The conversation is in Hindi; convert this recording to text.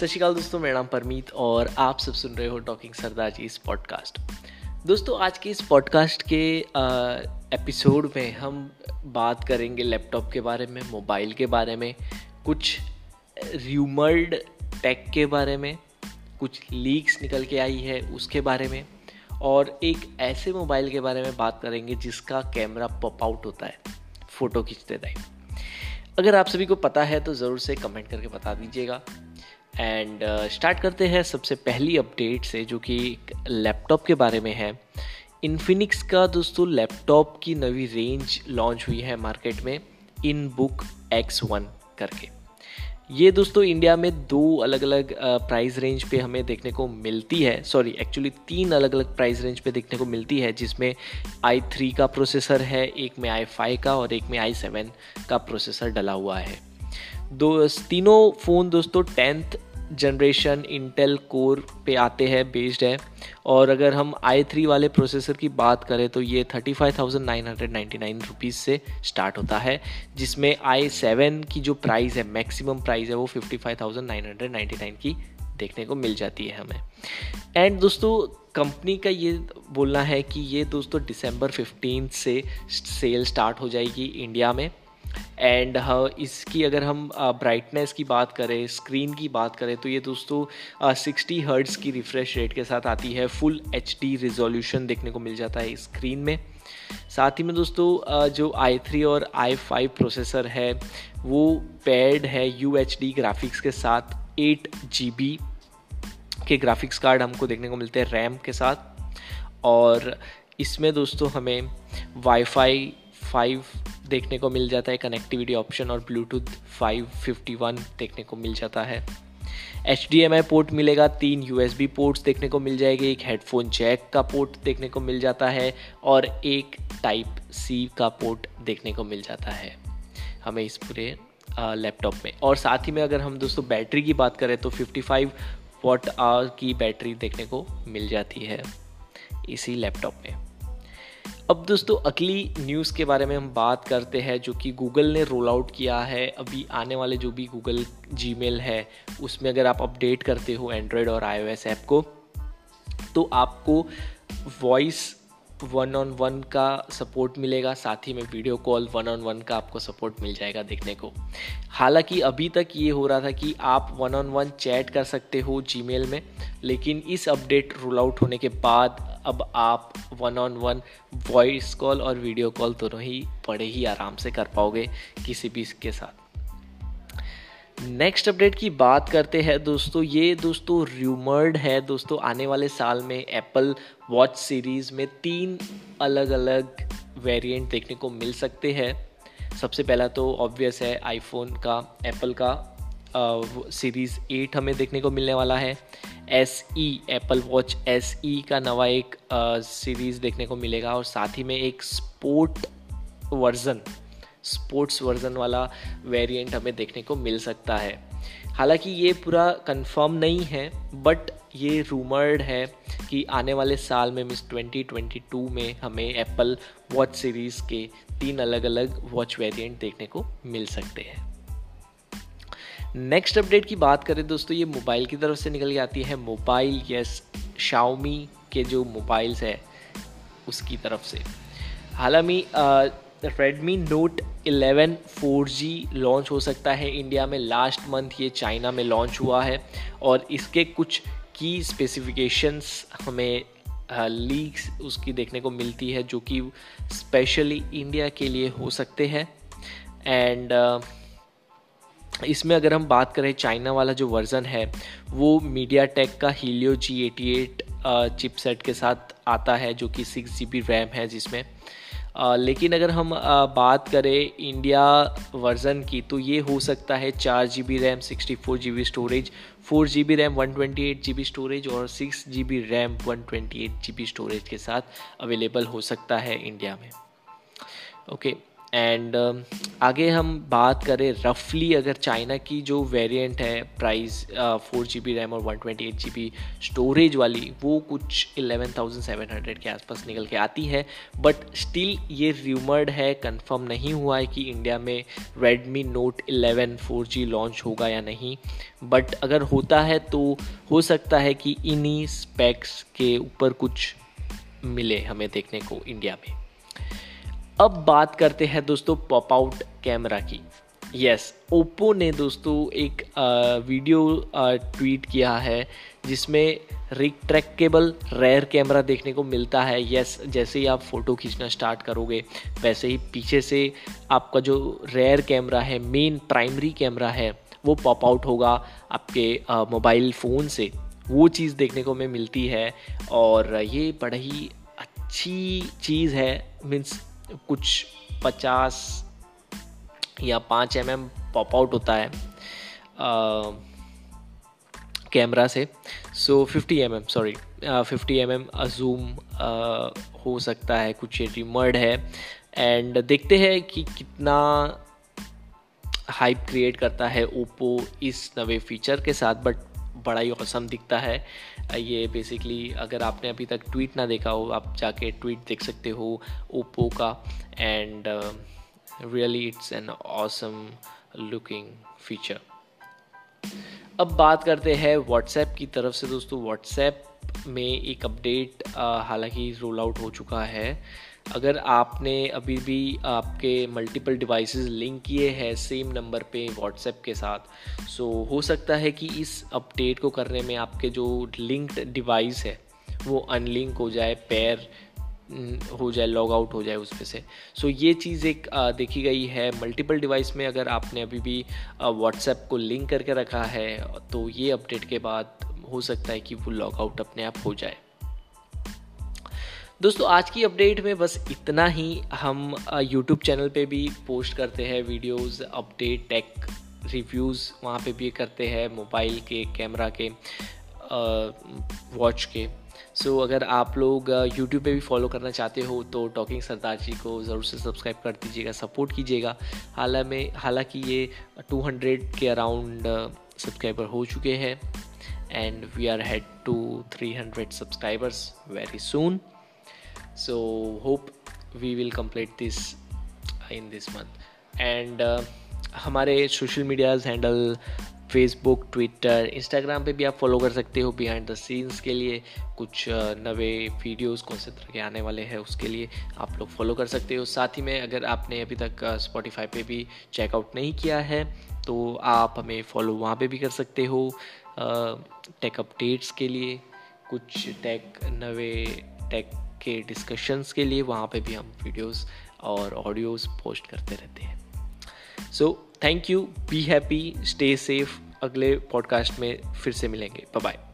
सत श्रीकाल दोस्तों, मेरा नाम परमीत और आप सब सुन रहे हो टॉकिंग सरदार जी इस पॉडकास्ट दोस्तों, आज के इस पॉडकास्ट के एपिसोड में हम बात करेंगे लैपटॉप के बारे में मोबाइल के बारे में, कुछ र्यूमर्ड टेक के बारे में, कुछ लीक्स निकल के आई है उसके बारे में और एक ऐसे मोबाइल के बारे में बात करेंगे जिसका कैमरा पॉप आउट होता है फ़ोटो खींचते टाइम। अगर आप सभी को पता है तो ज़रूर से कमेंट करके बता दीजिएगा। एंड स्टार्ट uh, करते हैं सबसे पहली अपडेट से जो कि लैपटॉप के बारे में है। इन्फिनिक्स का दोस्तों लैपटॉप की नवी रेंज लॉन्च हुई है मार्केट में इन बुक एक्स वन करके। ये दोस्तों इंडिया में दो अलग अलग प्राइस रेंज पे हमें देखने को मिलती है। सॉरी एक्चुअली तीन अलग अलग प्राइस रेंज पे देखने को मिलती है जिसमें आई थ्री का प्रोसेसर है एक में आई फाइव का और एक में आई सेवन का प्रोसेसर डला हुआ है। दो, तीनों फ़ोन दोस्तों टेंथ जनरेशन इंटेल कोर पे आते हैं बेस्ड है। और अगर हम आई थ्री वाले प्रोसेसर की बात करें तो ये thirty five thousand nine hundred ninety nine rupees से स्टार्ट होता है, जिसमें आई सेवन की जो प्राइस है मैक्सिमम प्राइस है, वो fifty five thousand nine hundred ninety nine की देखने को मिल जाती है हमें। एंड दोस्तों कंपनी का ये बोलना है कि ये दोस्तों दिसंबर फिफ्टीन से सेल स्टार्ट हो जाएगी इंडिया में। एंड हाँ इसकी अगर हम ब्राइटनेस की बात करें स्क्रीन की बात करें तो ये दोस्तों सिक्सटी हर्ट्स की रिफ्रेश रेट के साथ आती है। फुल एच डी रिजोल्यूशन देखने को मिल जाता है स्क्रीन में। साथ ही में दोस्तों जो आई थ्री और आई फाइव प्रोसेसर है, वो पैड है यू एच डी ग्राफिक्स के साथ एट जी बी के ग्राफिक्स कार्ड हमको देखने को मिलते हैं रैम के साथ। और इसमें दोस्तों हमें वाईफाई फाइव देखने को मिल जाता है कनेक्टिविटी ऑप्शन और ब्लूटूथ 551 देखने को मिल जाता है। H D M I port मिलेगा, तीन यू एस बी पोर्ट्स देखने को मिल जाएगी, एक हेडफोन जैक का पोर्ट देखने को मिल जाता है और एक टाइप सी का पोर्ट देखने को मिल जाता है हमें इस पूरे लैपटॉप में। और साथ ही में अगर हम दोस्तों बैटरी की बात करें तो 55 वॉट आवर की बैटरी देखने को मिल जाती है इसी लैपटॉप में। अब दोस्तों, अगली न्यूज़ के बारे में हम बात करते हैं, जो कि गूगल ने रोल आउट किया है। अभी आने वाले जो भी गूगल जी है, उसमें अगर आप अपडेट करते हो एंड्रॉयड और आई ऐप को तो आपको वॉइस वन ऑन वन का सपोर्ट मिलेगा, साथ ही में video call one on one का आपको सपोर्ट मिल जाएगा देखने को। हालाँकि अभी तक ये हो रहा था कि आप वन ऑन वन चैट कर सकते हो जी में, लेकिन इस अपडेट रोल आउट होने के बाद अब आप one on one voice call और वीडियो कॉल दोनों ही बड़े ही आराम से कर पाओगे किसी भी के साथ। नेक्स्ट अपडेट की बात करते हैं दोस्तों, ये दोस्तों र्यूमर्ड है दोस्तों, आने वाले साल में एप्पल वॉच सीरीज़ में तीन अलग अलग वेरिएंट देखने को मिल सकते हैं। सबसे पहला तो ऑब्वियस है आईफोन का एप्पल का सीरीज़ एट हमें देखने को मिलने वाला है। S E Apple Watch S E का नवा एक सीरीज़ देखने को मिलेगा और साथ ही में एक स्पोर्ट वर्ज़न स्पोर्ट्स वर्जन वाला वेरिएंट हमें देखने को मिल सकता है। हालाँकि ये पूरा कंफर्म नहीं है बट ये रूमर्ड है कि आने वाले साल में मिस 2022 में हमें एप्पल वॉच सीरीज़ के तीन अलग अलग वॉच वेरिएंट देखने को मिल सकते हैं। नेक्स्ट अपडेट की बात करें दोस्तों, ये मोबाइल की तरफ़ से निकल के आती है। मोबाइल यस शाओमी के जो मोबाइल्स है, उसकी तरफ़ से। हालाँकि रेडमी नोट 11 4G लॉन्च हो सकता है इंडिया में। लास्ट मंथ ये चाइना में लॉन्च हुआ है और इसके कुछ की स्पेसिफिकेशंस हमें लीक्स उसकी देखने को मिलती है, जो कि स्पेशली इंडिया के लिए हो सकते हैं। एंड इसमें अगर हम बात करें चाइना वाला जो वर्ज़न है, वो मीडिया टेक का Helio G eighty eight chipset के साथ आता है, जो कि सिक्स जी बी रैम है जिसमें। लेकिन अगर हम बात करें इंडिया वर्ज़न की तो ये हो सकता है चार G B RAM sixty four G B storage four G B RAM one twenty eight G B storage और six G B RAM one twenty eight G B storage के साथ अवेलेबल हो सकता है इंडिया में। ओके एंड uh, आगे हम बात करें रफली अगर चाइना की जो वेरिएंट है price four G B RAM और one twenty eight G B storage वाली वो कुछ एलेवन थाउज़ेंड सेवन हंड्रेड के आसपास निकल के आती है। बट स्टिल ये र्यूमर्ड है कंफर्म नहीं हुआ है कि इंडिया में रेडमी नोट 11 4G लॉन्च होगा या नहीं। बट अगर होता है तो हो सकता है कि इन्हीं स्पेक्स के ऊपर कुछ मिले हमें देखने को इंडिया में। अब बात करते हैं दोस्तों पॉप आउट कैमरा की। यस yes, ओप्पो ने दोस्तों एक आ, वीडियो आ, ट्वीट किया है जिसमें रिट्रैक्टेबल रेयर कैमरा देखने को मिलता है। यस yes, जैसे ही आप फ़ोटो खींचना स्टार्ट करोगे वैसे ही पीछे से आपका जो रेयर कैमरा है मेन प्राइमरी कैमरा है वो पॉप आउट होगा आपके मोबाइल फ़ोन से। वो चीज़ देखने को हमें मिलती है और ये बड़ा ही अच्छी चीज़ है मीन्स कुछ पचास या पाँच एम एम पॉप आउट होता है कैमरा से। So fifty M M sorry fifty M M zoom हो सकता है, कुछ रिमर्ड है। एंड देखते हैं कि कितना हाइप क्रिएट करता है ओप्पो इस नवे फीचर के साथ बट बड़ा ही औसम दिखता है। ये बेसिकली अगर आपने अभी तक ट्वीट ना देखा हो, आप जाके ट्वीट देख सकते हो ओप्पो का and really it's an awesome looking feature अब बात करते हैं व्हाट्सएप की तरफ़ से दोस्तों। व्हाट्सएप में एक अपडेट हालाँकि रोल आउट हो चुका है। अगर आपने अभी भी आपके मल्टीपल डिवाइसेस लिंक किए हैं सेम नंबर पे व्हाट्सएप के साथ सो so, हो सकता है कि इस अपडेट को करने में आपके जो लिंक्ड डिवाइस है वो अनलिंक हो जाए पैर हो जाए लॉग आउट हो जाए उसमें से। सो so, ये चीज़ एक देखी गई है। मल्टीपल डिवाइस में अगर आपने अभी भी व्हाट्सएप को लिंक करके रखा है तो ये अपडेट के बाद हो सकता है कि वो लॉग आउट अपने आप हो जाए। दोस्तों आज की अपडेट में बस इतना ही। हम यूट्यूब चैनल पे भी पोस्ट करते हैं वीडियोस अपडेट टेक रिव्यूज़ वहाँ पे भी करते हैं मोबाइल के कैमरा के वॉच के। सो so, अगर आप लोग यूट्यूब पे भी फॉलो करना चाहते हो तो टॉकिंग सरदार जी को ज़रूर से सब्सक्राइब कर दीजिएगा सपोर्ट कीजिएगा। हाल में हालाँकि ये 200 के अराउंड सब्सक्राइबर हो चुके हैं। And we are had to 300 subscribers very soon so hope we will complete this in this month. And uh, हमारे social medias handle Facebook Twitter Instagram पे भी आप फॉलो कर सकते हो बिहाइंड द सीन्स के लिए। कुछ नवे वीडियोस कौन से तरह के आने वाले हैं उसके लिए आप लोग फॉलो कर सकते हो। साथ ही में अगर आपने अभी तक स्पॉटिफाई पे भी चेकआउट नहीं किया है तो आप हमें फॉलो वहाँ पे भी कर सकते हो टेक अपडेट्स के लिए। कुछ टेक नवे टेक के डिस्कशंस के लिए वहाँ पे भी हम वीडियोस और ऑडियोस पोस्ट करते रहते हैं। So thank you be happy stay safe अगले पॉडकास्ट में फिर से मिलेंगे। बाय